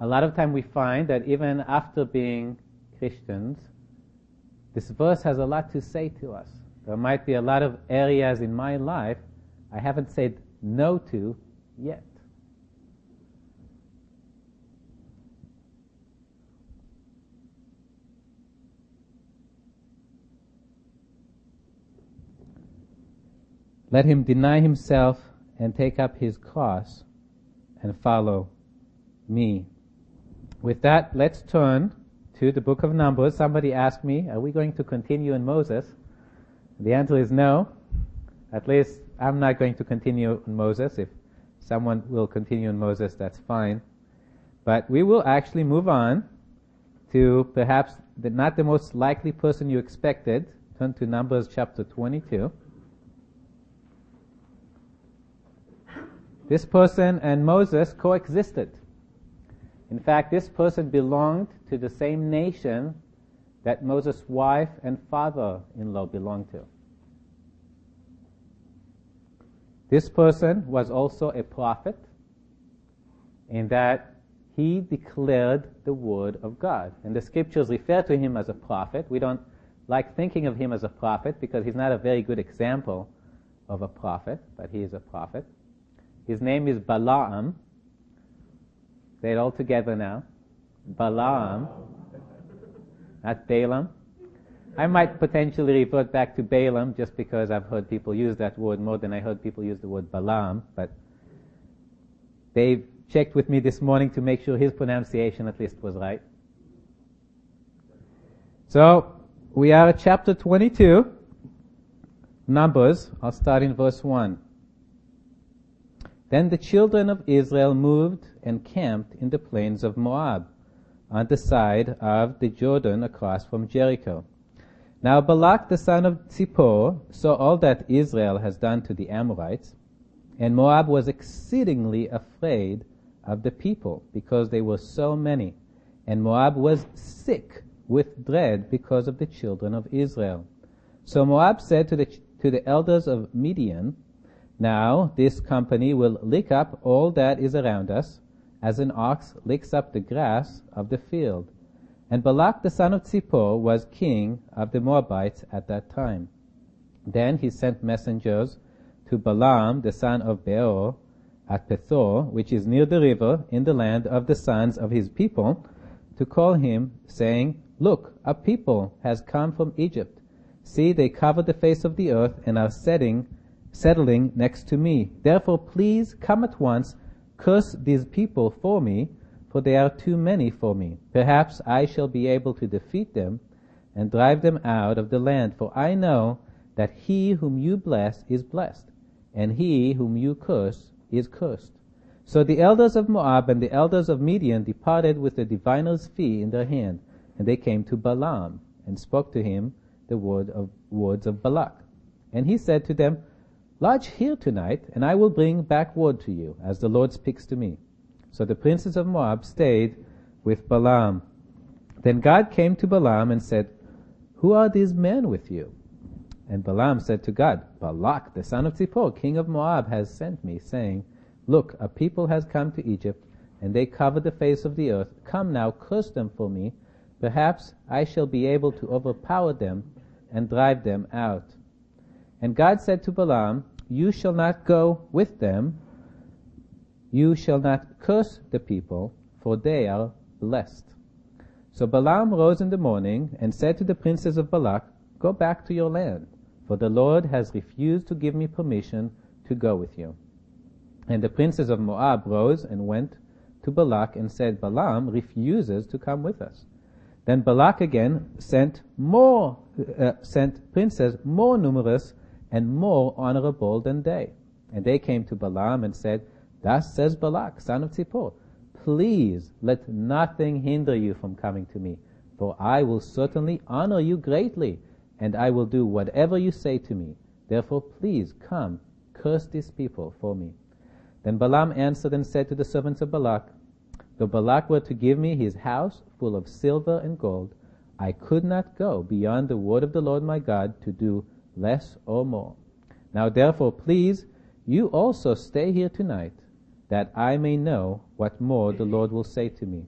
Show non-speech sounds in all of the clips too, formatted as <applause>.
a lot of time we find that even after being Christians, this verse has a lot to say to us. There might be a lot of areas in my life I haven't said no to yet. Let him deny himself and take up his cross and follow me. With that, let's turn to the book of Numbers. Somebody asked me, are we going to continue in Moses? The answer is no. At least I'm not going to continue in Moses. If someone will continue in Moses, that's fine. But we will actually move on to perhaps the, not the most likely person you expected. Turn to Numbers chapter 22. This person and Moses coexisted. In fact, this person belonged to the same nation that Moses' wife and father-in-law belonged to. This person was also a prophet in that he declared the word of God. And the scriptures refer to him as a prophet. We don't like thinking of him as a prophet because he's not a very good example of a prophet, but he is a prophet. His name is Balaam. It all together now. Balaam. Not Balaam. I might potentially revert back to Balaam just because I've heard people use that word more than I heard people use the word Balaam, but Dave checked with me this morning to make sure his pronunciation at least was right. So, we are at chapter 22, Numbers. I'll start in verse 1. Then the children of Israel moved and camped in the plains of Moab, on the side of the Jordan across from Jericho. Now Balak the son of Zippor saw all that Israel has done to the Amorites, and Moab was exceedingly afraid of the people, because they were so many. And Moab was sick with dread because of the children of Israel. So Moab said to the, to the elders of Midian, now this company will lick up all that is around us, as an ox licks up the grass of the field. And Balak the son of Zippor was king of the Moabites at that time. Then he sent messengers to Balaam the son of Beor at Pethor, which is near the river in the land of the sons of his people, to call him, saying, Look, a people has come from Egypt. See, they cover the face of the earth and are setting settling next to me. Therefore, please come at once, curse these people for me, for they are too many for me. Perhaps I shall be able to defeat them and drive them out of the land, for I know that he whom you bless is blessed, and he whom you curse is cursed. So the elders of Moab and the elders of Midian departed with the diviner's fee in their hand, and they came to Balaam and spoke to him the word of, words of Balak. And he said to them, Lodge here tonight, and I will bring back word to you, as the Lord speaks to me. So the princes of Moab stayed with Balaam. Then God came to Balaam and said, Who are these men with you? And Balaam said to God, Balak, the son of Zippor, king of Moab, has sent me, saying, Look, a people has come to Egypt, and they cover the face of the earth. Come now, curse them for me. Perhaps I shall be able to overpower them and drive them out. And God said to Balaam, You shall not go with them. You shall not curse the people, for they are blessed. So Balaam rose in the morning and said to the princes of Balak, Go back to your land, for the Lord has refused to give me permission to go with you. And the princes of Moab rose and went to Balak and said, Balaam refuses to come with us. Then Balak again sent more, uh, sent princes more numerous and more honorable than they. And they came to Balaam and said, Thus says Balak, son of Zippor, please let nothing hinder you from coming to me, for I will certainly honor you greatly, and I will do whatever you say to me. Therefore please come, curse these people for me. Then Balaam answered and said to the servants of Balak, Though Balak were to give me his house full of silver and gold, I could not go beyond the word of the Lord my God to do less or more. Now therefore, please, you also stay here tonight, that I may know what more the Lord will say to me.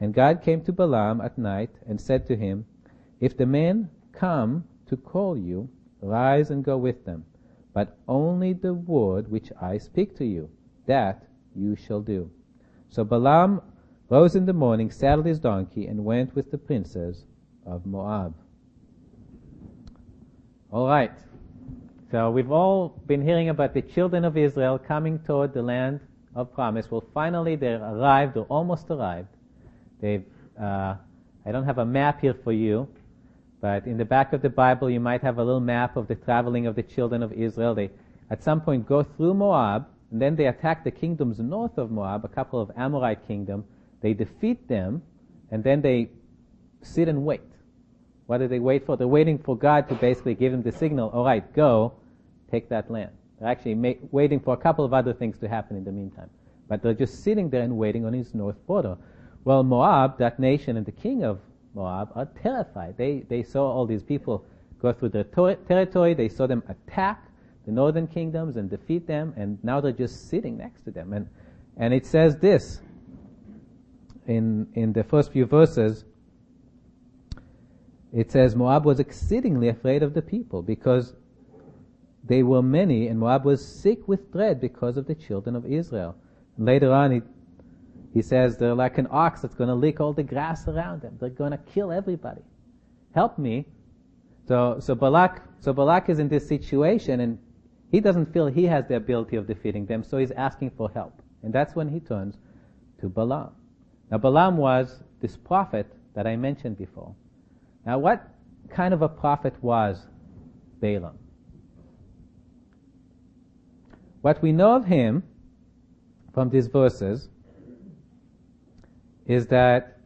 And God came to Balaam at night and said to him, If the men come to call you, rise and go with them, but only the word which I speak to you, that you shall do. So Balaam rose in the morning, saddled his donkey, and went with the princes of Moab. All right. So we've all been hearing about the children of Israel coming toward the land of promise. Well, finally they arrived, or almost arrived. They've, uh, I don't have a map here for you, but in the back of the Bible you might have a little map of the traveling of the children of Israel. They, at some point, go through Moab, and then they attack the kingdoms north of Moab, a couple of Amorite kingdoms. They defeat them, and then they sit and wait. What do they wait for? They're waiting for God to basically give them the signal, all right, go, take that land. They're actually waiting for a couple of other things to happen in the meantime. But they're just sitting there and waiting on his north border. Well, Moab, that nation and the king of Moab are terrified. They, they saw all these people go through their ter- territory. They saw them attack the northern kingdoms and defeat them, and now they're just sitting next to them. And, and it says this in, in the first few verses. It says Moab was exceedingly afraid of the people because they were many, and Moab was sick with dread because of the children of Israel. Later on, he, he says they're like an ox that's going to lick all the grass around them. They're going to kill everybody. Help me. So, so Balak, so Balak is in this situation, and he doesn't feel he has the ability of defeating them, so he's asking for help. And that's when he turns to Balaam. Now, Balaam was this prophet that I mentioned before. Now, what kind of a prophet was Balaam? What we know of him from these verses is that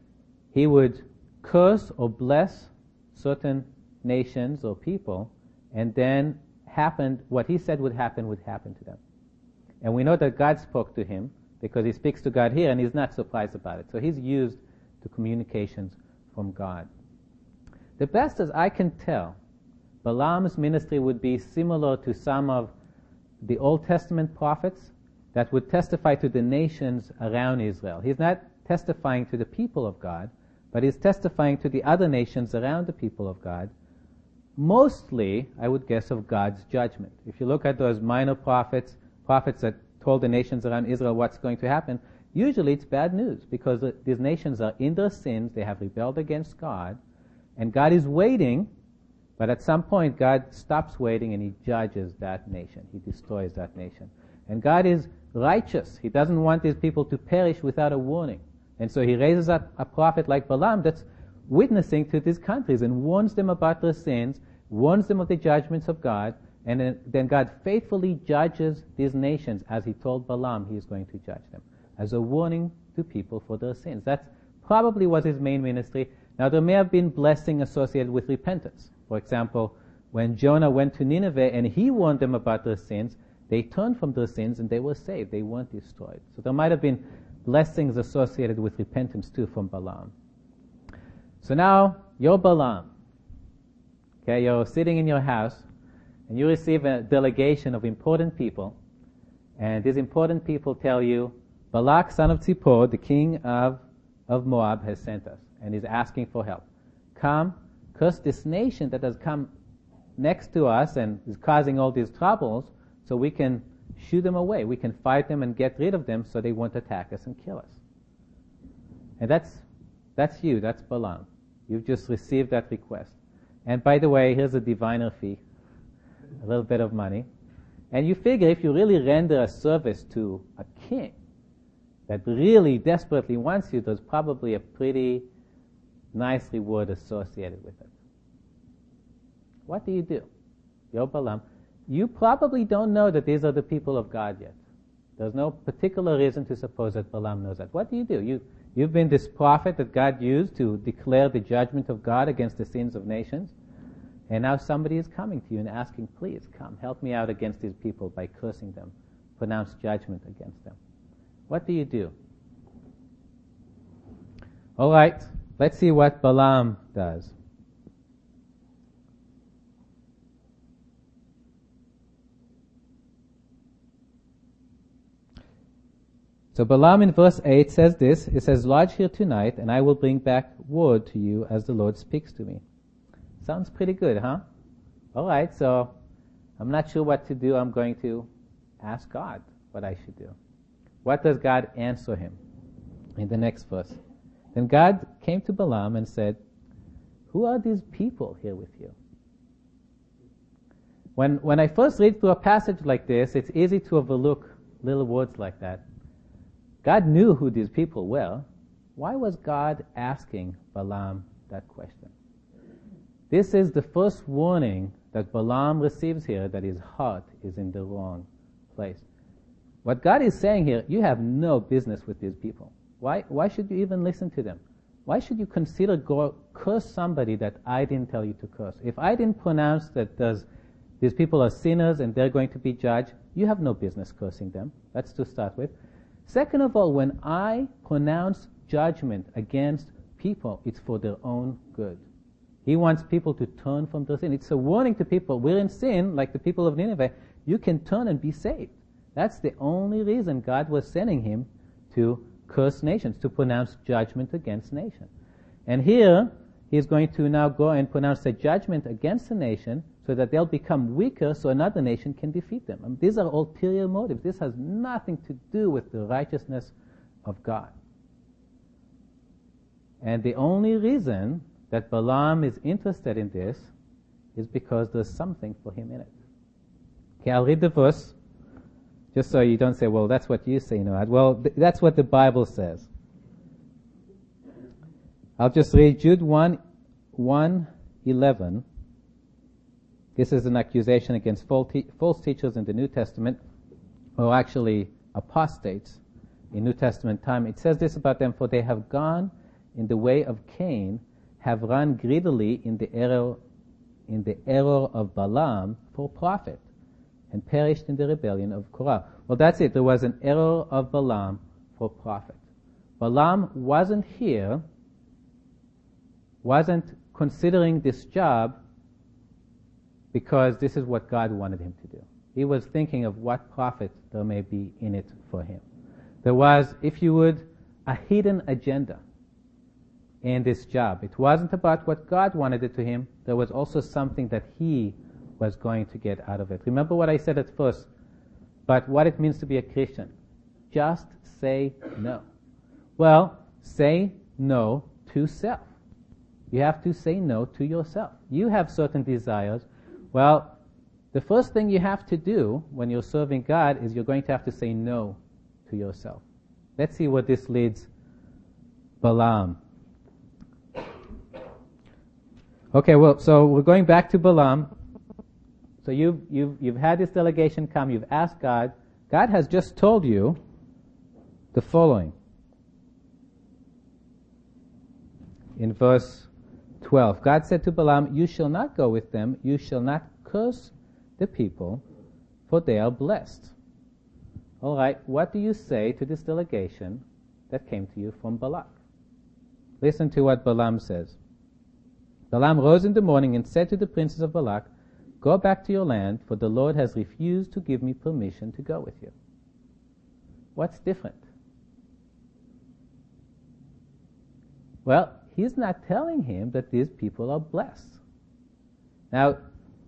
he would curse or bless certain nations or people, and then happened what he said would happen would happen to them. And we know that God spoke to him because he speaks to God here and he's not surprised about it. So he's used to communications from God. The best as I can tell, Balaam's ministry would be similar to some of the Old Testament prophets that would testify to the nations around Israel. He's not testifying to the people of God, but he's testifying to the other nations around the people of God. Mostly, I would guess, of God's judgment. If you look at those minor prophets, prophets that told the nations around Israel what's going to happen, usually it's bad news because these nations are in their sins, they have rebelled against God, and God is waiting but at some point, God stops waiting and He judges that nation. He destroys that nation. And God is righteous. He doesn't want His people to perish without a warning. And so He raises up a prophet like Balaam that's witnessing to these countries and warns them about their sins, warns them of the judgments of God, and then God faithfully judges these nations as He told Balaam He is going to judge them, as a warning to people for their sins. That's probably was His main ministry. Now there may have been blessing associated with repentance. For example, when Jonah went to Nineveh and he warned them about their sins, they turned from their sins and they were saved. They weren't destroyed. So there might have been blessings associated with repentance too from Balaam. So now you're Balaam. Okay, you're sitting in your house and you receive a delegation of important people, and these important people tell you, Balak, son of Zippor, the king of, of Moab, has sent us and is asking for help. Come curse this nation that has come next to us and is causing all these troubles so we can shoo them away. We can fight them and get rid of them so they won't attack us and kill us. And that's, that's you, that's Balaam. You've just received that request. And by the way, here's a diviner fee, a little bit of money. And you figure if you really render a service to a king that really desperately wants you, there's probably a pretty nice word associated with it. What do you do? Yo Balaam, you probably don't know that these are the people of God yet. There's no particular reason to suppose that Balaam knows that. What do you do? You, you've been this prophet that God used to declare the judgment of God against the sins of nations. And now somebody is coming to you and asking, please come, help me out against these people by cursing them, pronounce judgment against them. What do you do? All right, let's see what Balaam does. So Balaam in verse 8 says this, it says, Lodge here tonight and I will bring back word to you as the Lord speaks to me. Sounds pretty good, huh? Alright, so I'm not sure what to do. I'm going to ask God what I should do. What does God answer him? In the next verse. Then God came to Balaam and said, Who are these people here with you? When, when I first read through a passage like this, it's easy to overlook little words like that. God knew who these people were. Why was God asking Balaam that question? This is the first warning that Balaam receives here that his heart is in the wrong place. What God is saying here, you have no business with these people. Why, why should you even listen to them? Why should you consider go curse somebody that I didn't tell you to curse? If I didn't pronounce that these people are sinners and they're going to be judged, you have no business cursing them. That's to start with. Second of all, when I pronounce judgment against people, it's for their own good. He wants people to turn from their sin. It's a warning to people. We're in sin, like the people of Nineveh. You can turn and be saved. That's the only reason God was sending him to curse nations, to pronounce judgment against nations. And here, he's going to now go and pronounce a judgment against a nation so that they'll become weaker so another nation can defeat them. These are ulterior motives. This has nothing to do with the righteousness of God. And the only reason that Balaam is interested in this is because there's something for him in it. Okay, I'll read the verse just so you don't say, well, that's what you say, Noad. Well, th- that's what the Bible says. I'll just read Jude 1, 1, 11. This is an accusation against false teachers in the New Testament, or actually apostates in New Testament time. It says this about them, for they have gone in the way of Cain, have run greedily in the error, in the error of Balaam for profit, and perished in the rebellion of Korah. Well, that's it. There was an error of Balaam for profit. Balaam wasn't here, wasn't considering this job because this is what God wanted him to do. He was thinking of what profit there may be in it for him. There was, if you would, a hidden agenda in this job. It wasn't about what God wanted it to him. There was also something that he was going to get out of it. Remember what I said at first, but what it means to be a Christian. Just say no. Well, say no to self. You have to say no to yourself. You have certain desires well, the first thing you have to do when you're serving God is you're going to have to say no to yourself. Let's see what this leads Balaam. Okay, well, so we're going back to Balaam. So you've, you've, you've had this delegation come, you've asked God. God has just told you the following. In verse 12. God said to Balaam, You shall not go with them, you shall not curse the people, for they are blessed. All right, what do you say to this delegation that came to you from Balak? Listen to what Balaam says. Balaam rose in the morning and said to the princes of Balak, Go back to your land, for the Lord has refused to give me permission to go with you. What's different? Well, he's not telling him that these people are blessed. Now,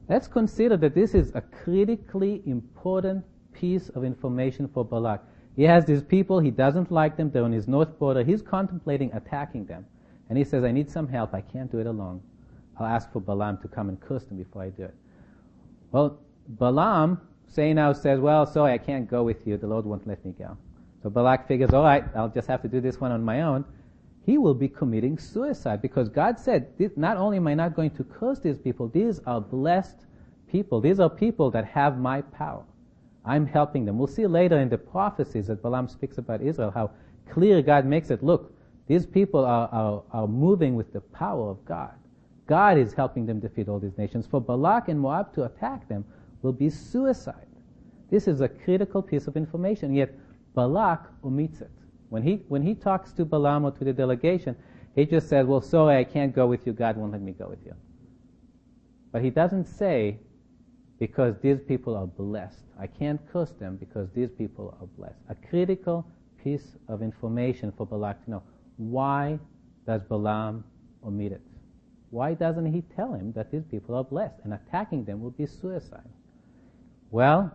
let's consider that this is a critically important piece of information for Balak. He has these people, he doesn't like them, they're on his north border, he's contemplating attacking them. And he says, I need some help, I can't do it alone. I'll ask for Balaam to come and curse them before I do it. Well, Balaam, say now, says, well, sorry, I can't go with you, the Lord won't let me go. So Balak figures, alright, I'll just have to do this one on my own he will be committing suicide because God said, not only am I not going to curse these people, these are blessed people. These are people that have my power. I'm helping them. We'll see later in the prophecies that Balaam speaks about Israel how clear God makes it. Look, these people are, are, are moving with the power of God. God is helping them defeat all these nations. For Balak and Moab to attack them will be suicide. This is a critical piece of information, yet Balak omits it. When he, when he talks to Balaam or to the delegation, he just says, well, sorry, I can't go with you. God won't let me go with you. But he doesn't say, because these people are blessed. I can't curse them because these people are blessed. A critical piece of information for Balak to know. Why does Balaam omit it? Why doesn't he tell him that these people are blessed and attacking them would be suicide? Well,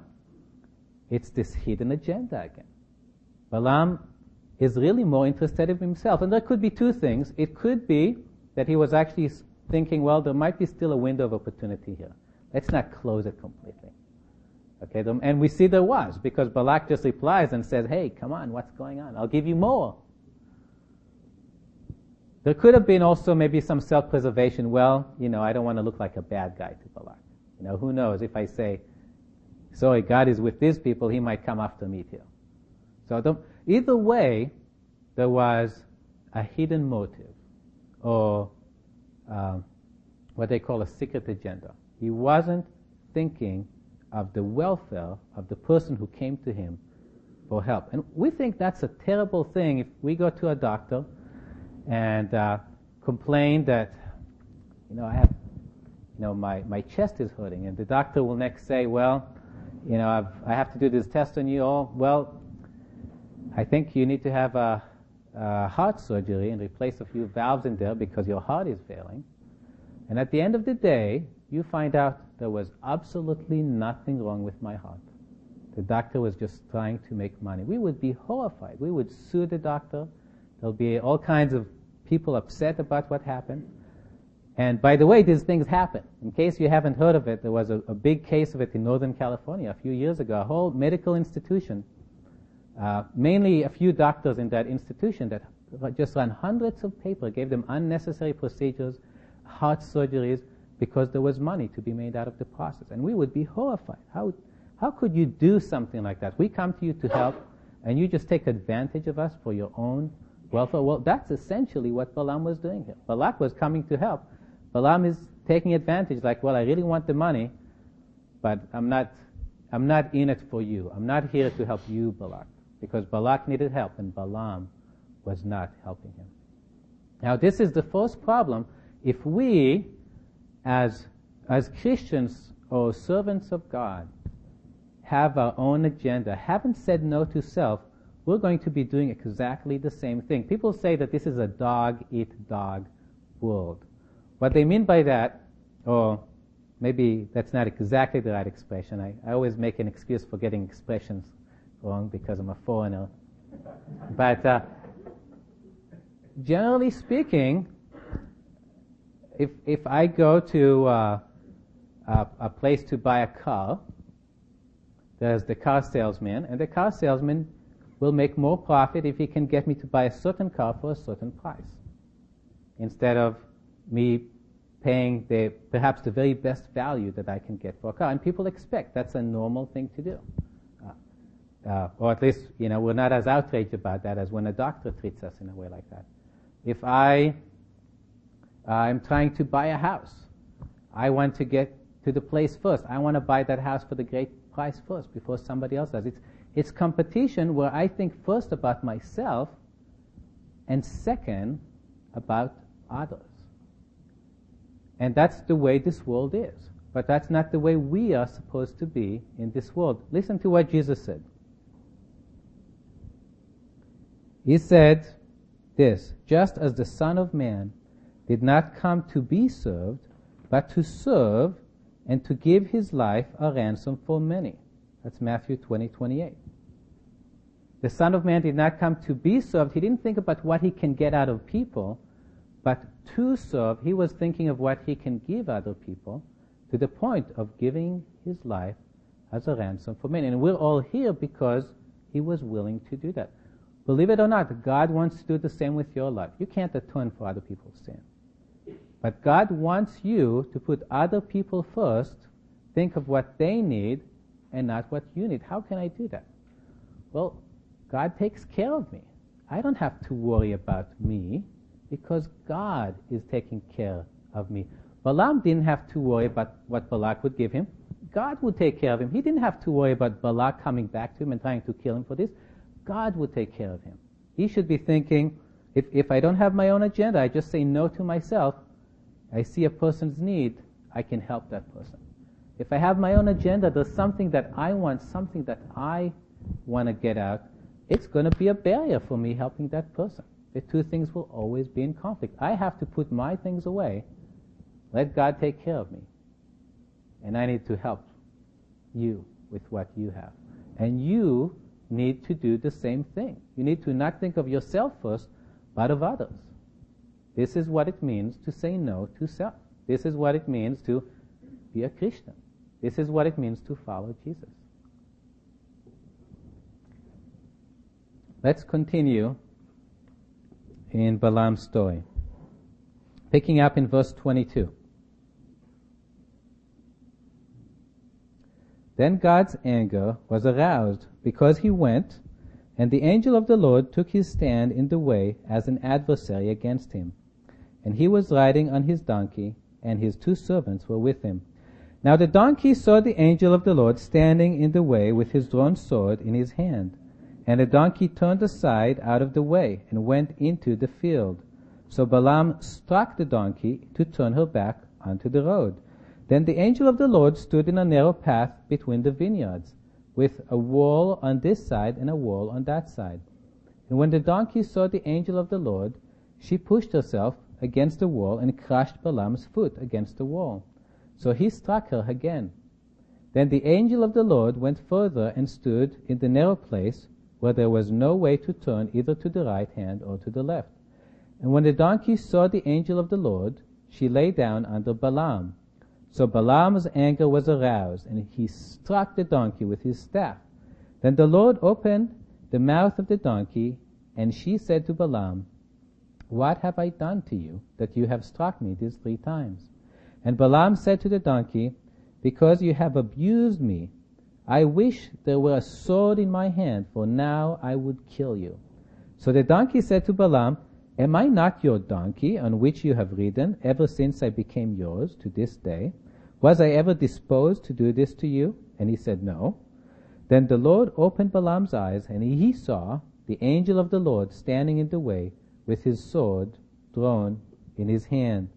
it's this hidden agenda again. Balaam is really more interested in himself. And there could be two things. It could be that he was actually thinking, well, there might be still a window of opportunity here. Let's not close it completely. Okay, and we see there was, because Balak just replies and says, hey, come on, what's going on? I'll give you more. There could have been also maybe some self-preservation. Well, you know, I don't want to look like a bad guy to Balak. You know, who knows if I say, sorry, God is with these people, he might come after me too. So either way, there was a hidden motive or uh, what they call a secret agenda. He wasn't thinking of the welfare of the person who came to him for help. And we think that's a terrible thing if we go to a doctor and uh, complain that, you know, I have, you know, my, my chest is hurting. And the doctor will next say, well, you know, I've, I have to do this test on you. Oh, well, I think you need to have a, a heart surgery and replace a few valves in there because your heart is failing. And at the end of the day, you find out there was absolutely nothing wrong with my heart. The doctor was just trying to make money. We would be horrified. We would sue the doctor. There'll be all kinds of people upset about what happened. And by the way, these things happen. In case you haven't heard of it, there was a, a big case of it in Northern California a few years ago. A whole medical institution, uh, mainly a few doctors in that institution that just ran hundreds of papers, gave them unnecessary procedures, heart surgeries, because there was money to be made out of the process. And we would be horrified. How, how could you do something like that? We come to you to help, and you just take advantage of us for your own welfare. Well, that's essentially what Balaam was doing here. Balak was coming to help. Balaam is taking advantage, like, well, I really want the money, but I'm not, I'm not in it for you. I'm not here to help you, Balak, because Balak needed help, and Balaam was not helping him. Now, this is the first problem. If we as, as Christians or servants of God have our own agenda, haven't said no to self, we're going to be doing exactly the same thing. People say that this is a dog eat dog world. What they mean by that, or maybe that's not exactly the right expression. I, I always make an excuse for getting expressions wrong because I'm a foreigner. <laughs> but uh, generally speaking, if if I go to uh, a, a place to buy a car, there's the car salesman, and the car salesman will make more profit if he can get me to buy a certain car for a certain price, instead of me paying the perhaps the very best value that I can get for a car. And people expect that's a normal thing to do. Uh, uh, or at least, you know, we're not as outraged about that as when a doctor treats us in a way like that. If I I'm trying to buy a house. I want to get to the place first. I want to buy that house for the great price first before somebody else does. It's, it's competition where I think first about myself and second about others. And that's the way this world is. But that's not the way we are supposed to be in this world. Listen to what Jesus said. He said this, just as the Son of Man did not come to be served, but to serve and to give his life a ransom for many. That's Matthew 20, 28. The Son of Man did not come to be served. He didn't think about what he can get out of people, but to serve. He was thinking of what he can give other people to the point of giving his life as a ransom for many. And we're all here because he was willing to do that. Believe it or not, God wants to do the same with your life. You can't atone for other people's sin. But God wants you to put other people first, think of what they need, and not what you need. How can I do that? Well, God takes care of me. I don't have to worry about me because God is taking care of me. Balaam didn't have to worry about what Balak would give him. God would take care of him. He didn't have to worry about Balak coming back to him and trying to kill him for this. God would take care of him. He should be thinking, if, if I don't have my own agenda, I just say no to myself, I see a person's need, I can help that person. If I have my own agenda, there's something that I want, something that I want to get out, it's going to be a barrier for me helping that person. The two things will always be in conflict. I have to put my things away, let God take care of me. And I need to help you with what you have. And you need to do the same thing. You need to not think of yourself first, but of others. This is what it means to say no to self. This is what it means to be a Christian. This is what it means to follow Jesus. Let's continue in Balaam's story. Picking up in verse 22. Then God's anger was aroused because he went, and the angel of the Lord took his stand in the way as an adversary against him. And he was riding on his donkey, and his two servants were with him. Now the donkey saw the angel of the Lord standing in the way with his drawn sword in his hand. And the donkey turned aside out of the way and went into the field. So Balaam struck the donkey to turn her back onto the road. Then the angel of the Lord stood in a narrow path between the vineyards, with a wall on this side and a wall on that side. And when the donkey saw the angel of the Lord, she pushed herself against the wall and crushed Balaam's foot against the wall. So he struck her again. Then the angel of the Lord went further and stood in the narrow place where there was no way to turn either to the right hand or to the left. And when the donkey saw the angel of the Lord, she lay down under Balaam. So Balaam's anger was aroused, and he struck the donkey with his staff. Then the Lord opened the mouth of the donkey, and she said to Balaam, What have I done to you, that you have struck me these three times? And Balaam said to the donkey, Because you have abused me, I wish there were a sword in my hand, for now I would kill you. So the donkey said to Balaam, Am I not your donkey on which you have ridden ever since I became yours to this day? Was I ever disposed to do this to you? And he said, No. Then the Lord opened Balaam's eyes, and he saw the angel of the Lord standing in the way with his sword drawn in his hand.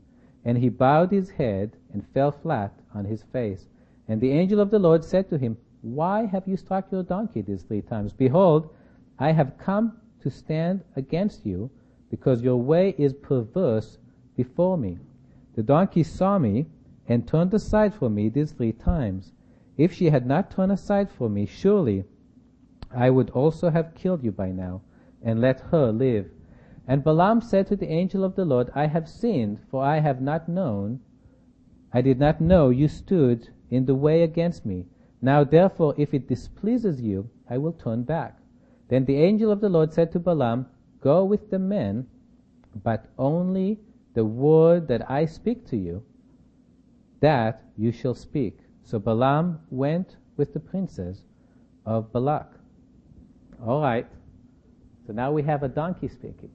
And he bowed his head and fell flat on his face. And the angel of the Lord said to him, Why have you struck your donkey these three times? Behold, I have come to stand against you, because your way is perverse before me. The donkey saw me and turned aside from me these three times. If she had not turned aside from me, surely I would also have killed you by now, and let her live. And Balaam said to the angel of the Lord, I have sinned, for I have not known, I did not know you stood in the way against me. Now therefore, if it displeases you, I will turn back. Then the angel of the Lord said to Balaam, Go with the men, but only the word that I speak to you, that you shall speak. So Balaam went with the princes of Balak. All right. So now we have a donkey speaking.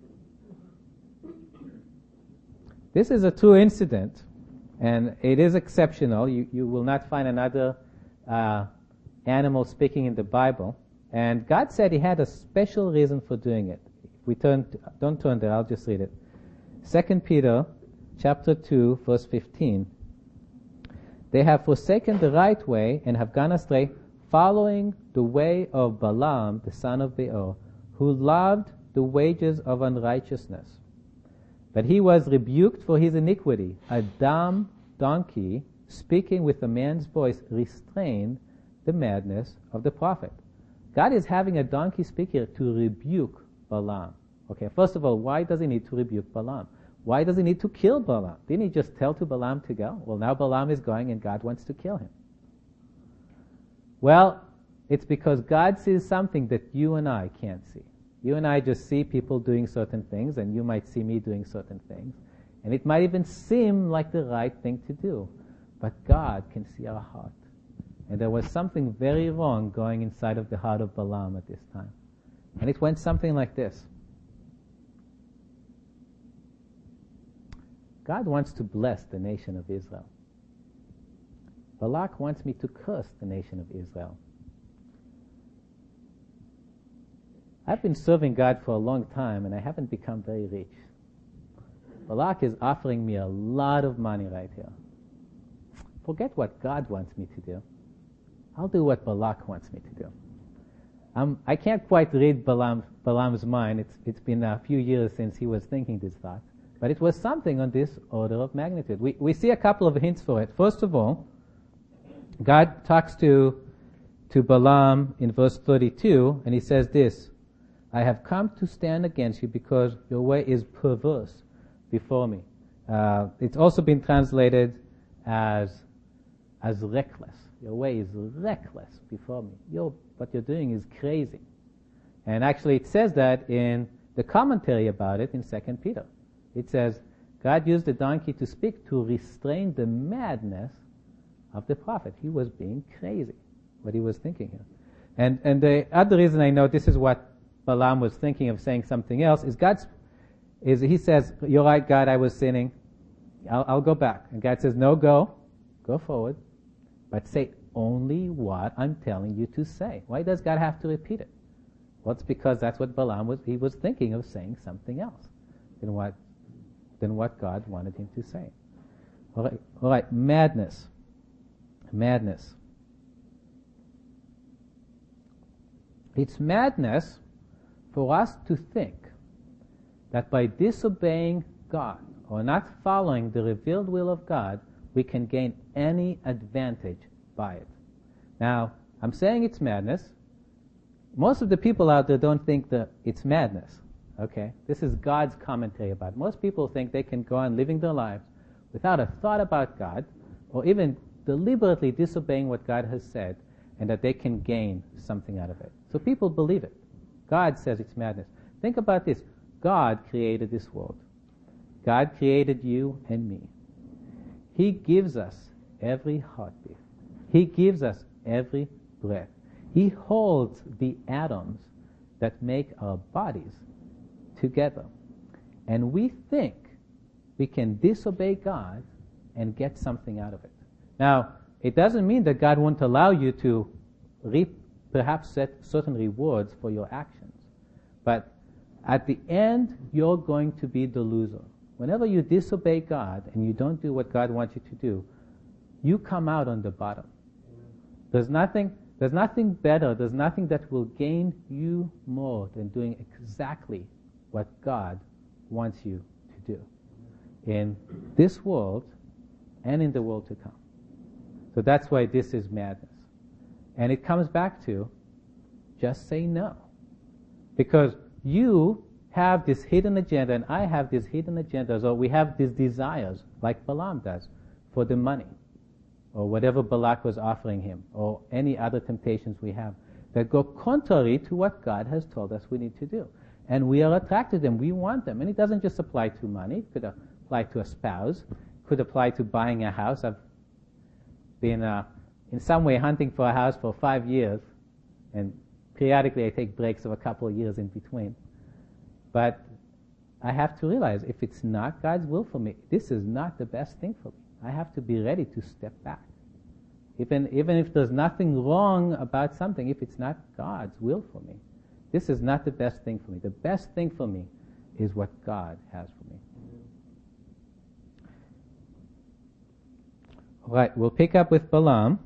This is a true incident, and it is exceptional. You, you will not find another uh, animal speaking in the Bible. And God said He had a special reason for doing it. If we turn, to, don't turn there. I'll just read it. Second Peter, chapter two, verse fifteen. They have forsaken the right way and have gone astray, following the way of Balaam, the son of Beor, who loved the wages of unrighteousness. But he was rebuked for his iniquity. A dumb donkey, speaking with a man's voice, restrained the madness of the prophet. God is having a donkey speak here to rebuke Balaam. Okay, first of all, why does he need to rebuke Balaam? Why does he need to kill Balaam? Didn't he just tell to Balaam to go? Well, now Balaam is going and God wants to kill him. Well, it's because God sees something that you and I can't see. You and I just see people doing certain things, and you might see me doing certain things. And it might even seem like the right thing to do. But God can see our heart. And there was something very wrong going inside of the heart of Balaam at this time. And it went something like this. God wants to bless the nation of Israel. Balak wants me to curse the nation of Israel. I've been serving God for a long time and I haven't become very rich. Balak is offering me a lot of money right here. Forget what God wants me to do. I'll do what Balak wants me to do. Um, I can't quite read Balaam, Balaam's mind. It's, it's been a few years since he was thinking these thoughts. But it was something on this order of magnitude. We, we see a couple of hints for it. First of all, God talks to, to Balaam in verse 32, and he says this, I have come to stand against you because your way is perverse before me. Uh, it's also been translated as, as reckless. Your way is reckless before me. You're, what you're doing is crazy. And actually it says that in the commentary about it in 2 Peter. It says, God used the donkey to speak to restrain the madness of the prophet. He was being crazy, what he was thinking here. And, and the other reason I know this is what Balaam was thinking of saying something else is God's, is he says, you're right, God, I was sinning. I'll, I'll go back. And God says, no, go. Go forward. But say only what I'm telling you to say. Why does God have to repeat it? Well, it's because that's what Balaam was, he was thinking of saying something else than what, than what God wanted him to say. All right, all right, madness. Madness. It's madness for us to think that by disobeying God or not following the revealed will of God, we can gain any advantage by it. Now, I'm saying it's madness. Most of the people out there don't think that it's madness. Okay? This is God's commentary about it. Most people think they can go on living their lives without a thought about God or even deliberately disobeying what God has said and that they can gain something out of it. So people believe it. God says it's madness. Think about this. God created this world. God created you and me. He gives us every heartbeat. He gives us every breath. He holds the atoms that make our bodies together. And we think we can disobey God and get something out of it. Now, it doesn't mean that God won't allow you to reap perhaps set certain rewards for your actions. But at the end, you're going to be the loser. Whenever you disobey God and you don't do what God wants you to do, you come out on the bottom. There's nothing, there's nothing better, there's nothing that will gain you more than doing exactly what God wants you to do in this world and in the world to come. So that's why this is madness. And it comes back to just say no. Because you have this hidden agenda and I have this hidden agenda, or we have these desires, like Balaam does, for the money, or whatever Balak was offering him, or any other temptations we have, that go contrary to what God has told us we need to do. And we are attracted to them, we want them. And it doesn't just apply to money, it could apply to a spouse, could apply to buying a house. I've been uh, in some way hunting for a house for five years, and periodically I take breaks of a couple of years in between. But I have to realize if it's not God's will for me, this is not the best thing for me. I have to be ready to step back. Even, even if there's nothing wrong about something, if it's not God's will for me, this is not the best thing for me. The best thing for me is what God has for me. All right, we'll pick up with Balaam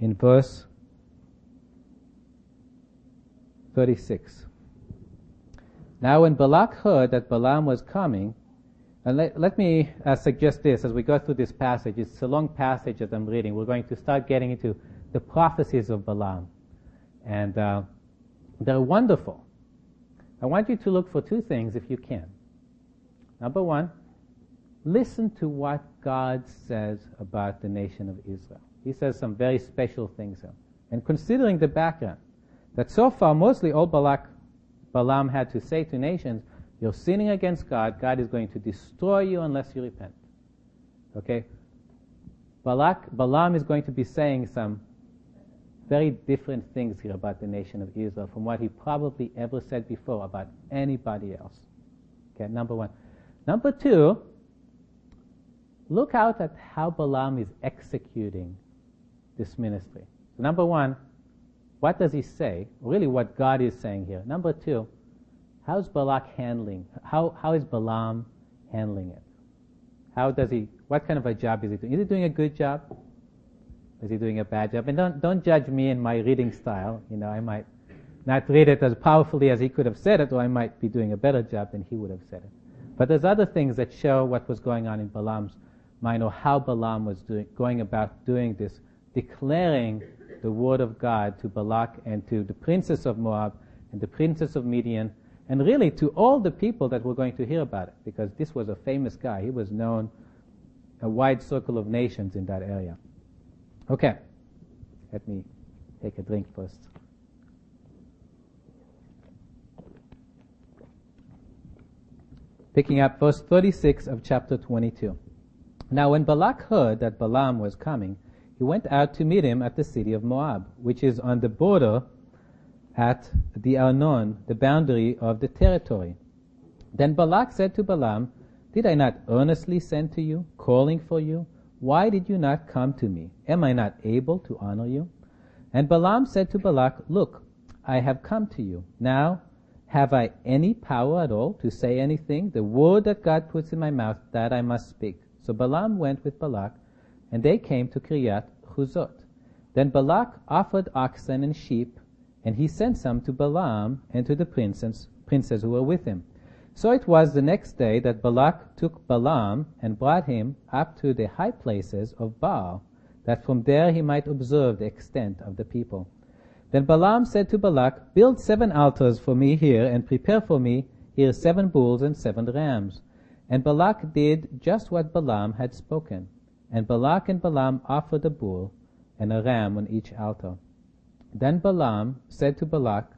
in verse 36. Now, when Balak heard that Balaam was coming, and let, let me uh, suggest this as we go through this passage. It's a long passage that I'm reading. We're going to start getting into the prophecies of Balaam. And uh, they're wonderful. I want you to look for two things if you can. Number one, listen to what God says about the nation of Israel. He says some very special things here. And considering the background, that so far mostly all Balak, Balaam had to say to nations, you're sinning against God, God is going to destroy you unless you repent. Okay? Balak, Balaam is going to be saying some very different things here about the nation of Israel from what he probably ever said before about anybody else. Okay, number one. Number two, look out at how Balaam is executing this ministry. So number one, what does he say? Really, what God is saying here. Number two, how's Balak handling? How how is Balaam handling it? How does he? What kind of a job is he doing? Is he doing a good job? Is he doing a bad job? And don't don't judge me in my reading style. You know, I might not read it as powerfully as he could have said it, or I might be doing a better job than he would have said it. But there's other things that show what was going on in Balaam's mind, or how Balaam was doing, going about doing this, declaring the word of God to Balak and to the princess of Moab and the princess of Midian, and really to all the people that were going to hear about it, because this was a famous guy. He was known a wide circle of nations in that area. Okay, let me take a drink first. Picking up verse 36 of chapter 22. Now when Balak heard that Balaam was coming, he went out to meet him at the city of Moab, which is on the border at the Arnon, the boundary of the territory. Then Balak said to Balaam, Did I not earnestly send to you, calling for you? Why did you not come to me? Am I not able to honor you? And Balaam said to Balak, Look, I have come to you. Now, have I any power at all to say anything? The word that God puts in my mouth, that I must speak. So Balaam went with Balak, and they came to Kiryat Huzot. Then Balak offered oxen and sheep, and he sent some to Balaam and to the princes, princes who were with him. So it was the next day that Balak took Balaam and brought him up to the high places of Baal, that from there he might observe the extent of the people. Then Balaam said to Balak, Build seven altars for me here, and prepare for me here seven bulls and seven rams. And Balak did just what Balaam had spoken. And Balak and Balaam offered a bull and a ram on each altar. Then Balaam said to Balak,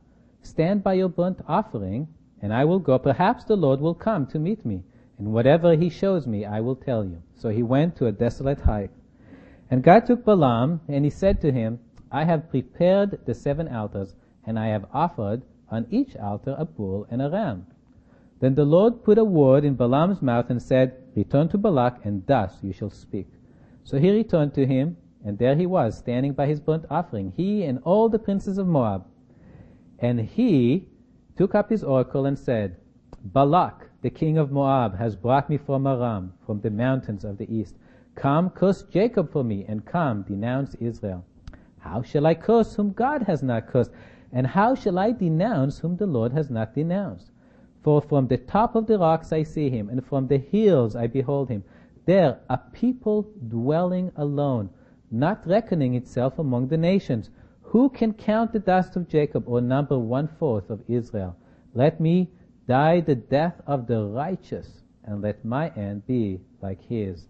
Stand by your burnt offering, and I will go. Perhaps the Lord will come to meet me, and whatever he shows me, I will tell you. So he went to a desolate height. And God took Balaam, and he said to him, I have prepared the seven altars, and I have offered on each altar a bull and a ram. Then the Lord put a word in Balaam's mouth and said, Return to Balak, and thus you shall speak. So he returned to him, and there he was, standing by his burnt offering, he and all the princes of Moab. And he took up his oracle and said, Balak, the king of Moab, has brought me from Aram, from the mountains of the east. Come, curse Jacob for me, and come, denounce Israel. How shall I curse whom God has not cursed? And how shall I denounce whom the Lord has not denounced? For from the top of the rocks I see him, and from the hills I behold him. There a people dwelling alone, not reckoning itself among the nations. Who can count the dust of Jacob, or number one fourth of Israel? Let me die the death of the righteous, and let my end be like his.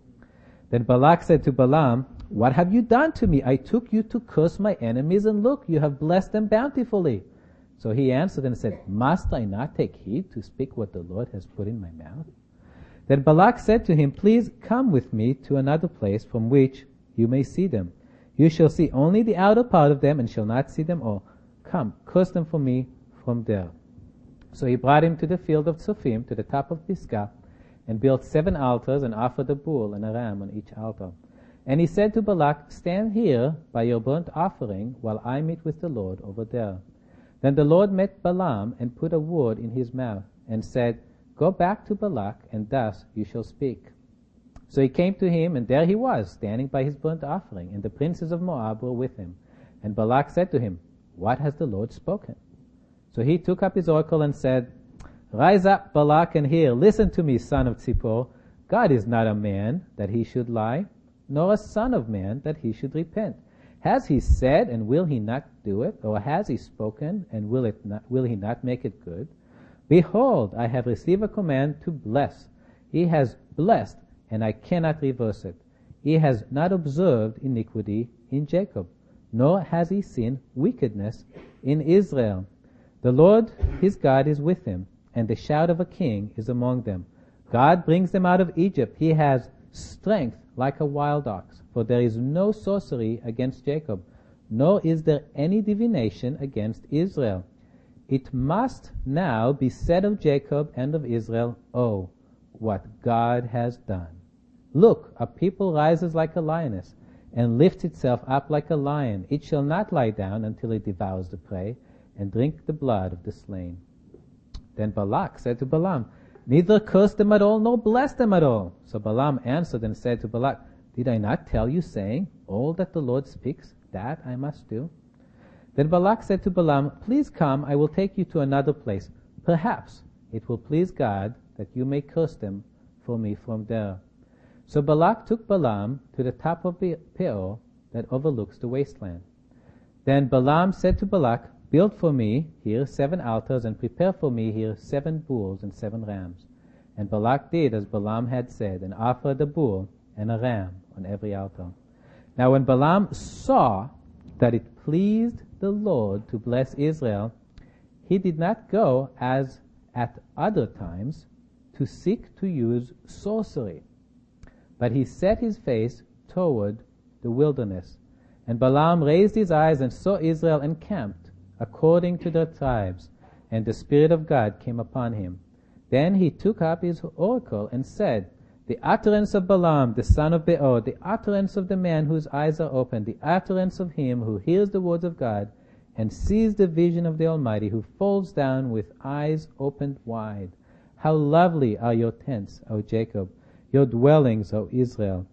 Then Balak said to Balaam, What have you done to me? I took you to curse my enemies, and look, you have blessed them bountifully. So he answered and said, Must I not take heed to speak what the Lord has put in my mouth? Then Balak said to him, Please come with me to another place from which you may see them. You shall see only the outer part of them and shall not see them all. Come, curse them for me from there. So he brought him to the field of Tzophim, to the top of Pisgah, and built seven altars and offered a bull and a ram on each altar. And he said to Balak, Stand here by your burnt offering while I meet with the Lord over there. Then the Lord met Balaam and put a word in his mouth and said, Go back to Balak, and thus you shall speak. So he came to him, and there he was, standing by his burnt offering, and the princes of Moab were with him. And Balak said to him, What has the Lord spoken? So he took up his oracle and said, Rise up, Balak, and hear. Listen to me, son of Zippor. God is not a man that he should lie, nor a son of man that he should repent. Has he said, and will he not do it? Or has he spoken, and will, it not, will he not make it good? Behold, I have received a command to bless. He has blessed, and I cannot reverse it. He has not observed iniquity in Jacob, nor has he seen wickedness in Israel. The Lord his God is with him, and the shout of a king is among them. God brings them out of Egypt. He has strength like a wild ox, for there is no sorcery against Jacob, nor is there any divination against Israel. It must now be said of Jacob and of Israel, Oh, what God has done. Look, a people rises like a lioness, and lifts itself up like a lion. It shall not lie down until it devours the prey, and drink the blood of the slain. Then Balak said to Balaam, Neither curse them at all, nor bless them at all. So Balaam answered and said to Balak, Did I not tell you, saying, All that the Lord speaks, that I must do? Then Balak said to Balaam, Please come, I will take you to another place. Perhaps it will please God that you may curse them for me from there. So Balak took Balaam to the top of the Peor that overlooks the wasteland. Then Balaam said to Balak, Build for me here seven altars and prepare for me here seven bulls and seven rams. And Balak did as Balaam had said and offered a bull and a ram on every altar. Now when Balaam saw that it pleased the Lord to bless Israel, he did not go as at other times to seek to use sorcery, but he set his face toward the wilderness. And Balaam raised his eyes and saw Israel encamped according to their tribes, and the Spirit of God came upon him. Then he took up his oracle and said, The utterance of Balaam, the son of Beor, the utterance of the man whose eyes are open, the utterance of him who hears the words of God, and sees the vision of the Almighty, who falls down with eyes opened wide. How lovely are your tents, O Jacob, your dwellings, O Israel,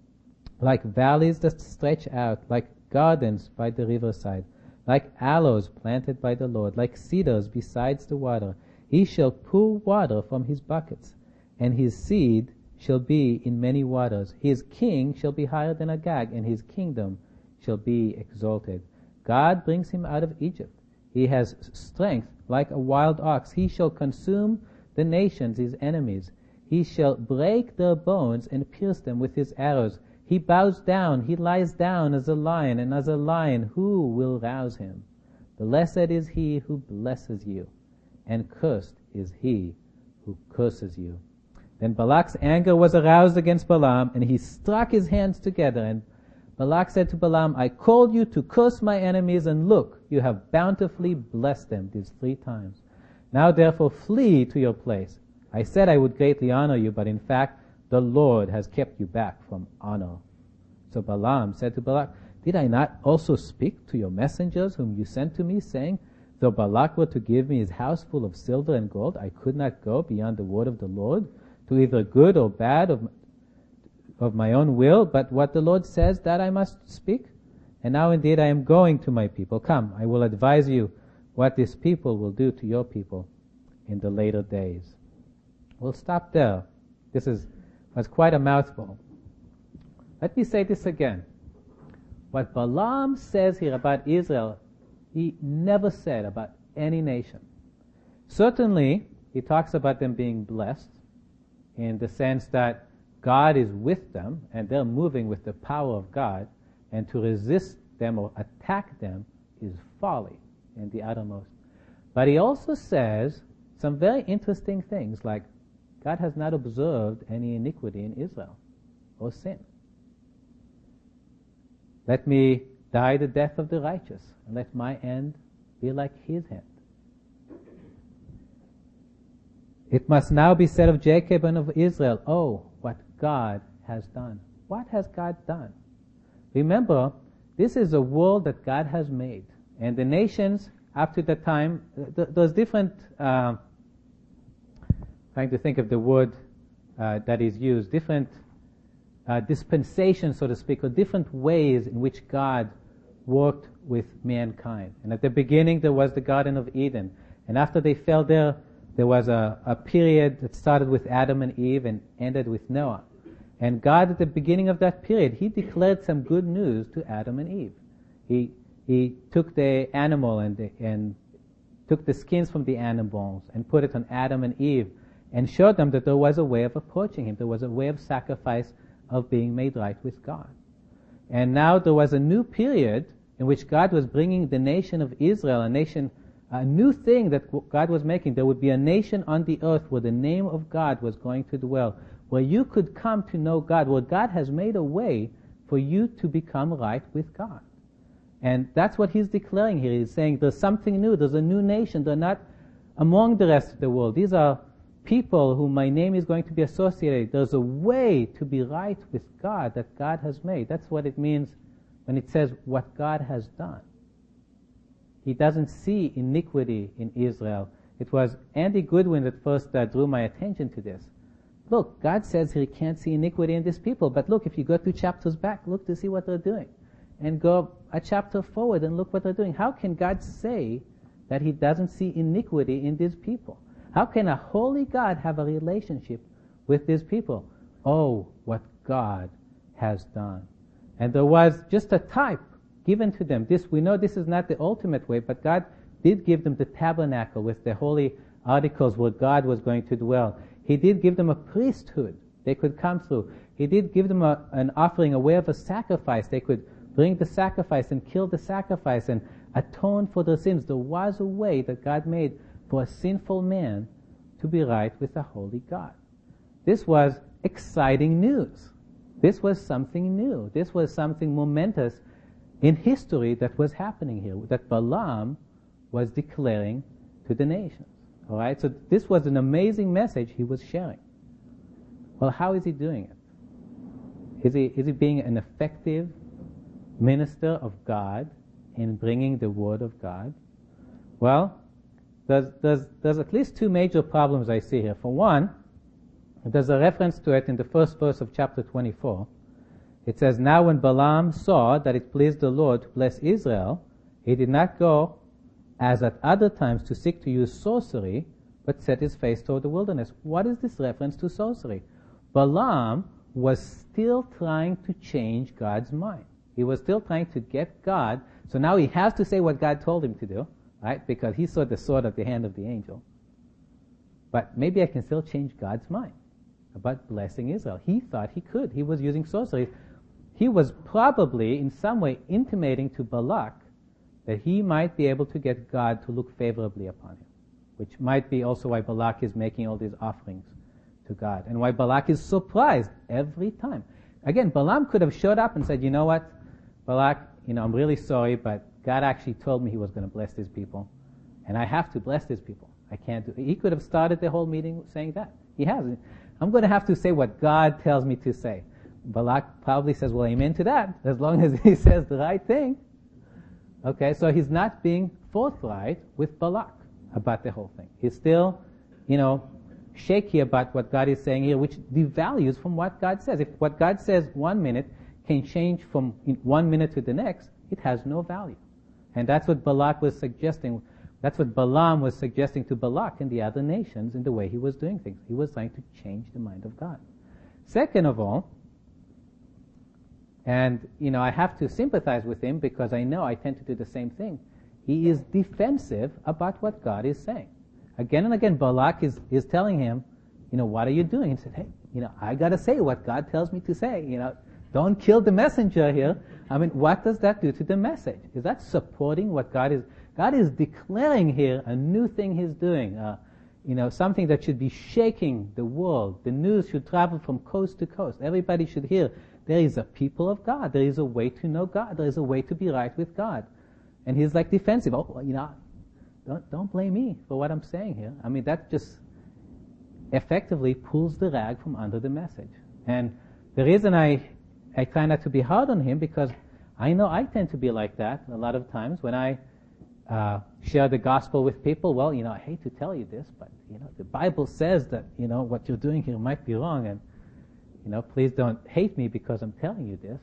like valleys that stretch out, like gardens by the riverside, like aloes planted by the Lord, like cedars besides the water. He shall pour water from his buckets, and his seed shall be in many waters. His king shall be higher than Agag, and his kingdom shall be exalted. God brings him out of Egypt. He has strength like a wild ox. He shall consume the nations, his enemies. He shall break their bones and pierce them with his arrows. He bows down, he lies down as a lion, and as a lion, who will rouse him? Blessed is he who blesses you, and cursed is he who curses you. Then Balak's anger was aroused against Balaam, and he struck his hands together, and Balak said to Balaam, I called you to curse my enemies, and look, you have bountifully blessed them these three times. Now therefore flee to your place. I said I would greatly honor you, but in fact the Lord has kept you back from honor. So Balaam said to Balak, Did I not also speak to your messengers whom you sent to me, saying, Though Balak were to give me his house full of silver and gold, I could not go beyond the word of the Lord, to either good or bad of of my own will, but what the Lord says, that I must speak. And now indeed I am going to my people. Come, I will advise you what this people will do to your people in the later days. We'll stop there. This is was quite a mouthful. Let me say this again. What Balaam says here about Israel, he never said about any nation. Certainly, he talks about them being blessed in the sense that God is with them and they're moving with the power of God, and to resist them or attack them is folly in the uttermost. But he also says some very interesting things like God has not observed any iniquity in Israel or sin. Let me die the death of the righteous, and let my end be like his end. It must now be said of Jacob and of Israel, Oh, what God has done. What has God done? Remember, this is a world that God has made. And the nations, up to that time, th- those different, uh, trying to think of the word uh, that is used, different uh, dispensations, so to speak, or different ways in which God worked with mankind. And at the beginning, there was the Garden of Eden. And after they fell there, there was a, a period that started with Adam and Eve and ended with Noah. And God, at the beginning of that period, He declared some good news to Adam and Eve. He, he took the animal and, the, and took the skins from the animals and put it on Adam and Eve and showed them that there was a way of approaching Him. There was a way of sacrifice of being made right with God. And now there was a new period in which God was bringing the nation of Israel, a nation a new thing that God was making. There would be a nation on the earth where the name of God was going to dwell, where you could come to know God, where God has made a way for you to become right with God. And that's what he's declaring here. He's saying there's something new, there's a new nation, they're not among the rest of the world. These are people whom my name is going to be associated. There's a way to be right with God that God has made. That's what it means when it says what God has done. He doesn't see iniquity in Israel. It was Andy Goodwin that first uh, drew my attention to this. Look, God says he can't see iniquity in these people, but look, if you go two chapters back, look to see what they're doing. and go a chapter forward and look what they're doing. How can God say that he doesn't see iniquity in these people? How can a holy God have a relationship with these people? Oh, what God has done. And there was just a type given to them. This, we know this is not the ultimate way, but God did give them the tabernacle with the holy articles where God was going to dwell. He did give them a priesthood they could come through. He did give them a, an offering, a way of a sacrifice. They could bring the sacrifice and kill the sacrifice and atone for their sins. There was a way that God made for a sinful man to be right with a holy God. This was exciting news. This was something new. This was something momentous in history that was happening here, that Balaam was declaring to the nations. All right, so this was an amazing message he was sharing. Well, how is he doing it? Is he, is he being an effective minister of God in bringing the word of God? Well, there's, there's, there's at least two major problems I see here. For one, there's a reference to it in the first verse of chapter 24. It says, Now when Balaam saw that it pleased the Lord to bless Israel, he did not go as at other times to seek to use sorcery, but set his face toward the wilderness. What is this reference to sorcery? Balaam was still trying to change God's mind. He was still trying to get God, so now he has to say what God told him to do, right? Because he saw the sword at the hand of the angel. But maybe I can still change God's mind about blessing Israel. He thought he could. He was using sorcery. He was probably in some way intimating to Balak that he might be able to get God to look favorably upon him, which might be also why Balak is making all these offerings to God, and why Balak is surprised every time. Again, Balaam could have showed up and said, you know what, Balak, you know, I'm really sorry, but God actually told me he was going to bless these people, and I have to bless these people. I can't do He could have started the whole meeting saying that. He hasn't. I'm going to have to say what God tells me to say. Balak probably says, well, amen to that, <laughs> as long as he says the right thing. Okay, so he's not being forthright with Balak about the whole thing. He's still, you know, shaky about what God is saying here, which devalues from what God says. If what God says one minute can change from one minute to the next, it has no value. And that's what Balak was suggesting. That's what Balaam was suggesting to Balak and the other nations in the way he was doing things. He was trying to change the mind of God. Second of all, and, you know, I have to sympathize with him because I know I tend to do the same thing. He is defensive about what God is saying. Again and again, Balak is, is telling him, you know, what are you doing? He said, hey, you know, I gotta say what God tells me to say. You know, don't kill the messenger here. I mean, what does that do to the message? Is that supporting what God is? God is declaring here a new thing He's doing. Uh, you know, something that should be shaking the world. The news should travel from coast to coast. Everybody should hear there is a people of God. There is a way to know God. There is a way to be right with God. And he's like defensive. Oh, you know, don't, don't blame me for what I'm saying here. I mean, that just effectively pulls the rag from under the message. And the reason I, I try not to be hard on him because I know I tend to be like that a lot of times when I uh, share the gospel with people. Well, you know, I hate to tell you this, but you know, the Bible says that you know what you're doing here might be wrong, and you know, please don't hate me because I'm telling you this.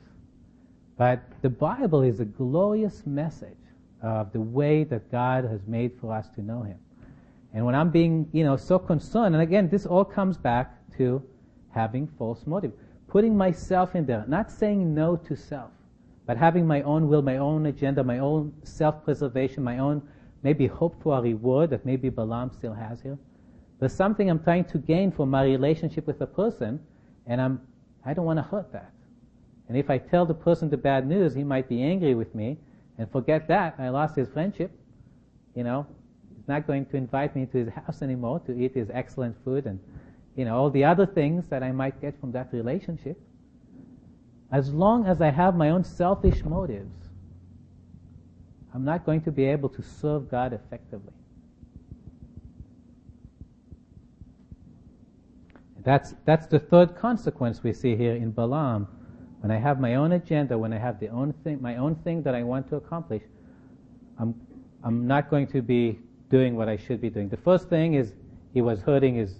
But the Bible is a glorious message of the way that God has made for us to know Him. And when I'm being, you know, so concerned, and again, this all comes back to having false motive. Putting myself in there, not saying no to self, but having my own will, my own agenda, my own self-preservation, my own maybe hope for a reward that maybe Balaam still has here. There's something I'm trying to gain from my relationship with a person and I'm, I don't want to hurt that. And if I tell the person the bad news, he might be angry with me and forget that. I lost his friendship. You know, he's not going to invite me to his house anymore to eat his excellent food and, you know, all the other things that I might get from that relationship. As long as I have my own selfish motives, I'm not going to be able to serve God effectively. That's, that's the third consequence we see here in Balaam. When I have my own agenda, when I have the own thing, my own thing that I want to accomplish, I'm, I'm not going to be doing what I should be doing. The first thing is he was hurting his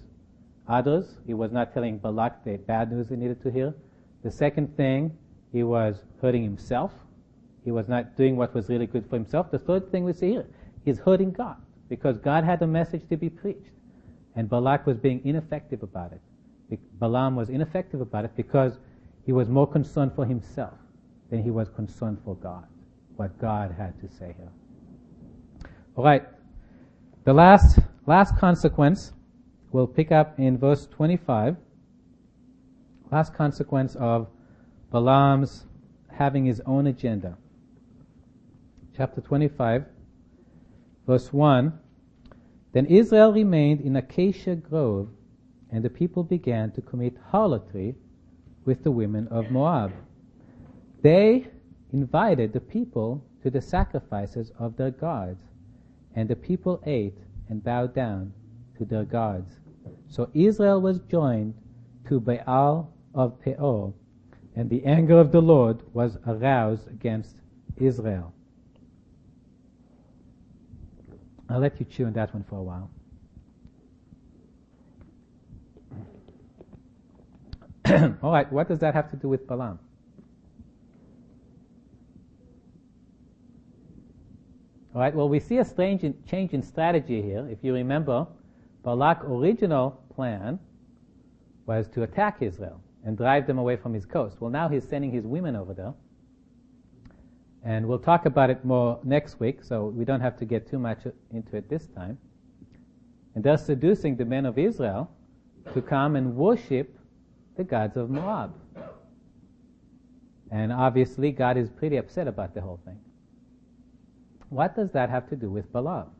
others. He was not telling Balak the bad news he needed to hear. The second thing, he was hurting himself he was not doing what was really good for himself. The third thing we see here, he's hurting God because God had a message to be preached. And Balak was being ineffective about it. Balaam was ineffective about it because he was more concerned for himself than he was concerned for God, what God had to say here. Alright. The last, last consequence we'll pick up in verse 25. Last consequence of Balaam's having his own agenda. Chapter 25, verse 1. Then Israel remained in Acacia Grove, and the people began to commit harlotry with the women of Moab. They invited the people to the sacrifices of their gods, and the people ate and bowed down to their gods. So Israel was joined to Baal of Peor, and the anger of the Lord was aroused against Israel. I'll let you chew on that one for a while. <coughs> All right, what does that have to do with Balaam? All right, well, we see a strange in, change in strategy here. If you remember, Balak's original plan was to attack Israel and drive them away from his coast. Well, now he's sending his women over there. And we'll talk about it more next week, so we don't have to get too much into it this time. And they're seducing the men of Israel to come and worship the gods of Moab. And obviously, God is pretty upset about the whole thing. What does that have to do with Balaam?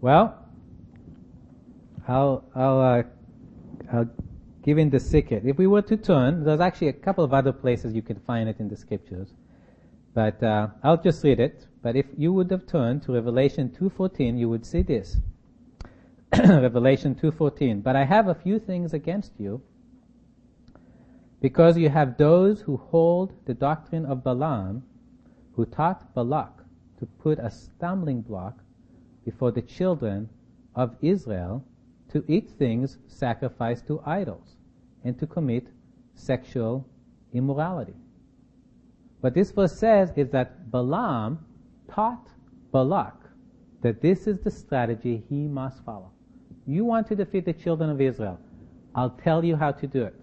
Well, I'll, I'll, uh, I'll given the secret. If we were to turn, there's actually a couple of other places you can find it in the scriptures. But uh, I'll just read it. But if you would have turned to Revelation 2.14, you would see this. <coughs> Revelation 2.14. But I have a few things against you, because you have those who hold the doctrine of Balaam, who taught Balak to put a stumbling block before the children of Israel to eat things sacrificed to idols and to commit sexual immorality. What this verse says is that Balaam taught Balak that this is the strategy he must follow. You want to defeat the children of Israel. I'll tell you how to do it.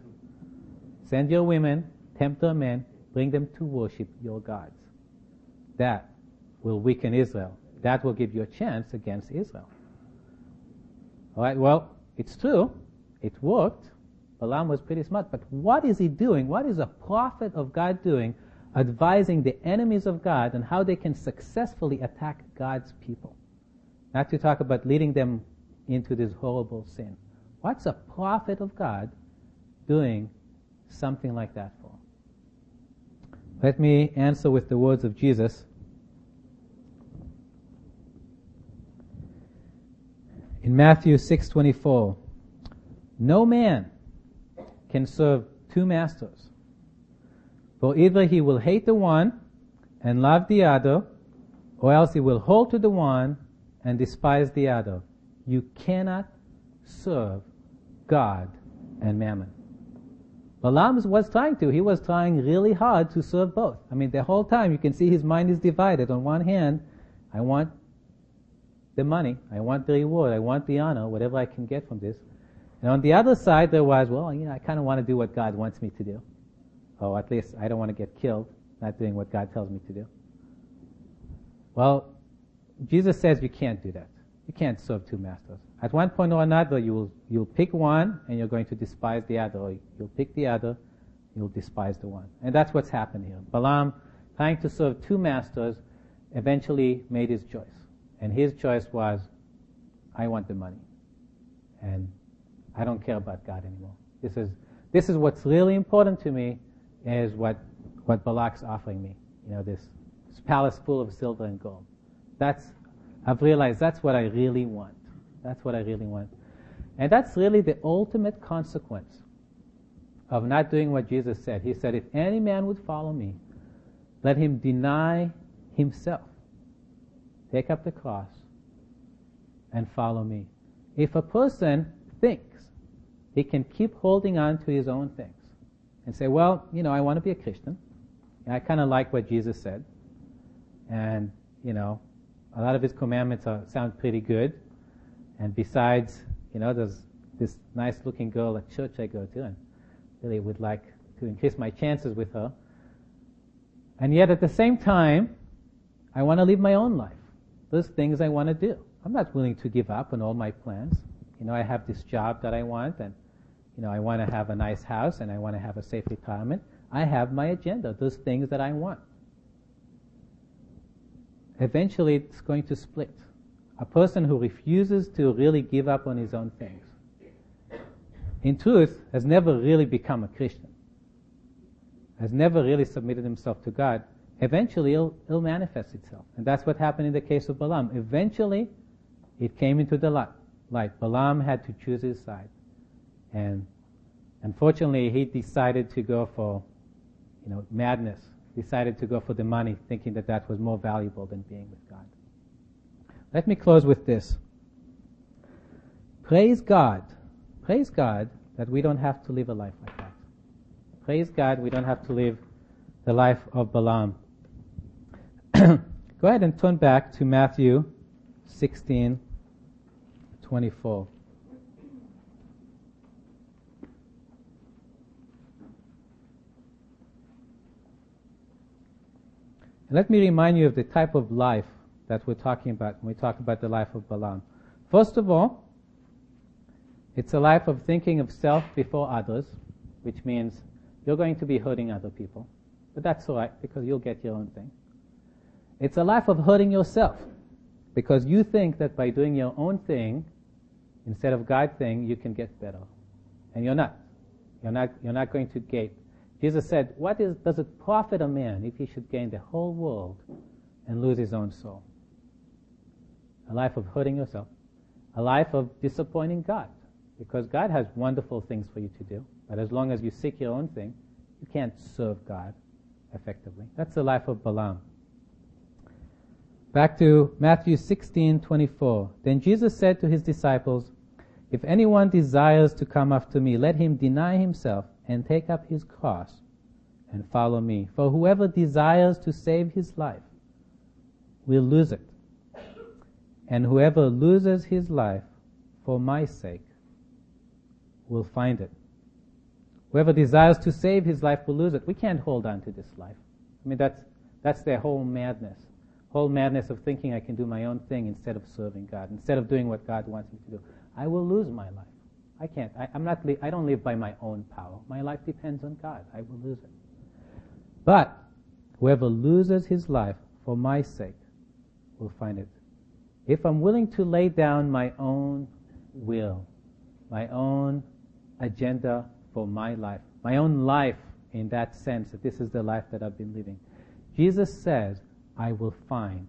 Send your women, tempt their men, bring them to worship your gods. That will weaken Israel. That will give you a chance against Israel. Alright, well, it's true. It worked. Balaam was pretty smart, but what is he doing? What is a prophet of God doing advising the enemies of God on how they can successfully attack God's people? Not to talk about leading them into this horrible sin. What's a prophet of God doing something like that for? Let me answer with the words of Jesus. In Matthew 6:24, no man can serve two masters. For either he will hate the one and love the other, or else he will hold to the one and despise the other. You cannot serve God and mammon. Balaam was trying to. He was trying really hard to serve both. I mean, the whole time you can see his mind is divided. On one hand, I want the money, I want the reward, I want the honor, whatever I can get from this. And on the other side, there was, well, you know, I kind of want to do what God wants me to do. Or at least I don't want to get killed not doing what God tells me to do. Well, Jesus says you can't do that. You can't serve two masters. At one point or another, you'll, you'll pick one and you're going to despise the other. Or you'll pick the other, you'll despise the one. And that's what's happened here. Balaam, trying to serve two masters, eventually made his choice. And his choice was, I want the money. And I don't care about God anymore. This is, this is what's really important to me is what, what Balak's offering me. You know, this, this palace full of silver and gold. That's, I've realized that's what I really want. That's what I really want. And that's really the ultimate consequence of not doing what Jesus said. He said, if any man would follow me, let him deny himself, take up the cross, and follow me. If a person thinks he can keep holding on to his own things and say, well, you know, I want to be a Christian. I kind of like what Jesus said. And, you know, a lot of his commandments are, sound pretty good. And besides, you know, there's this nice looking girl at church I go to and really would like to increase my chances with her. And yet at the same time, I want to live my own life. Those things I want to do. I'm not willing to give up on all my plans. You know, I have this job that I want and, you know, I want to have a nice house and I want to have a safe retirement. I have my agenda, those things that I want. Eventually it's going to split. A person who refuses to really give up on his own things, in truth, has never really become a Christian has never really submitted himself to God, eventually it'll, it'll manifest itself. And that's what happened in the case of Balaam. Eventually, it came into the light. Balaam had to choose his side. And unfortunately, he decided to go for, you know, madness. Decided to go for the money, thinking that that was more valuable than being with God. Let me close with this. Praise God. Praise God that we don't have to live a life like that. Praise God, we don't have to live the life of Balaam. <clears throat> Go ahead and turn back to Matthew 16, 24. Let me remind you of the type of life that we're talking about when we talk about the life of Balaam. First of all, it's a life of thinking of self before others, which means you're going to be hurting other people. But that's alright because you'll get your own thing. It's a life of hurting yourself because you think that by doing your own thing instead of God's thing, you can get better. And you're not. You're not, you're not going to gain. Jesus said, what is, does it profit a man if he should gain the whole world and lose his own soul? A life of hurting yourself. A life of disappointing God. Because God has wonderful things for you to do. But as long as you seek your own thing, you can't serve God effectively. That's the life of Balaam. Back to Matthew 16:24. Then Jesus said to his disciples, If anyone desires to come after me, let him deny himself and take up his cross and follow me. For whoever desires to save his life will lose it. And whoever loses his life for my sake will find it. Whoever desires to save his life will lose it. We can't hold on to this life. I mean, that's, that's their whole madness. Whole madness of thinking I can do my own thing instead of serving God, instead of doing what God wants me to do. I will lose my life. I can't. I, am not. I don't live by my own power. My life depends on God. I will lose it. But whoever loses his life for my sake will find it. If I'm willing to lay down my own will, my own agenda for my life, my own life in that sense that this is the life that I've been living. Jesus says, I will find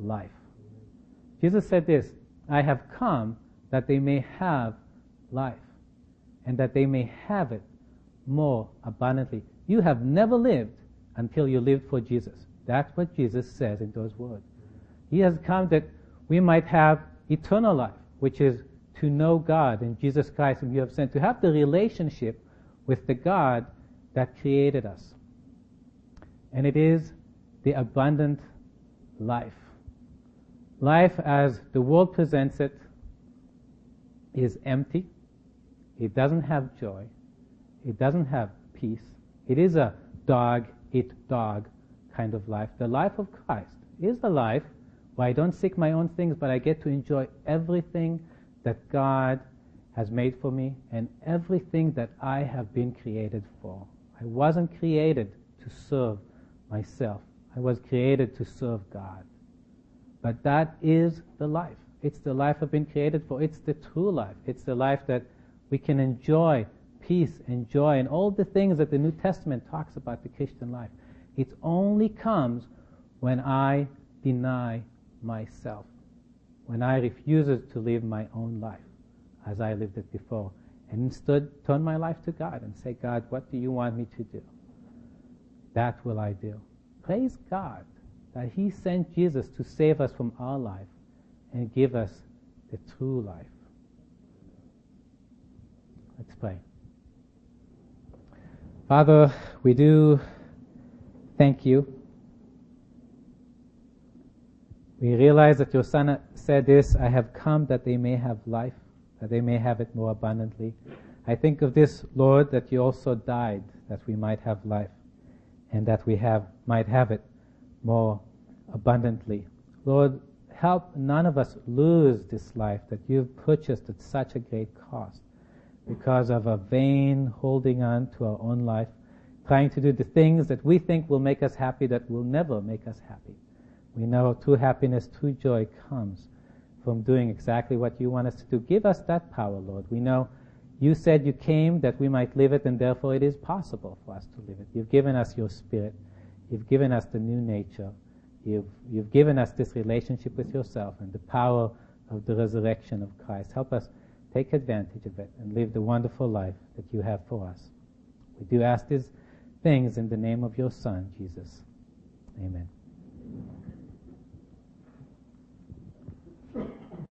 life. Jesus said this, I have come that they may have life and that they may have it more abundantly. You have never lived until you lived for Jesus. That's what Jesus says in those words. He has come that we might have eternal life, which is to know God and Jesus Christ whom you have sent, to have the relationship with the God that created us. And it is the abundant life. Life as the world presents it is empty. It doesn't have joy. It doesn't have peace. It is a dog eat dog kind of life. The life of Christ is the life where I don't seek my own things, but I get to enjoy everything that God has made for me and everything that I have been created for. I wasn't created to serve myself. I was created to serve God. But that is the life. It's the life I've been created for. It's the true life. It's the life that we can enjoy peace and joy and all the things that the New Testament talks about the Christian life. It only comes when I deny myself when I refuse to live my own life as I lived it before, and instead turn my life to God and say, God, what do you want me to do? That will I do. Praise God that He sent Jesus to save us from our life and give us the true life. Let's pray. Father, we do thank you. We realize that your Son said this, I have come that they may have life, that they may have it more abundantly. I think of this, Lord, that you also died that we might have life and that we have, might have it more abundantly. Lord, help none of us lose this life that you've purchased at such a great cost because of a vain holding on to our own life, trying to do the things that we think will make us happy that will never make us happy. We know true happiness, true joy comes from doing exactly what you want us to do. Give us that power, Lord. We know you said you came that we might live it, and therefore it is possible for us to live it. You've given us your spirit. You've given us the new nature. You've, you've given us this relationship with yourself and the power of the resurrection of Christ. Help us take advantage of it and live the wonderful life that you have for us. We do ask these things in the name of your Son, Jesus. Amen.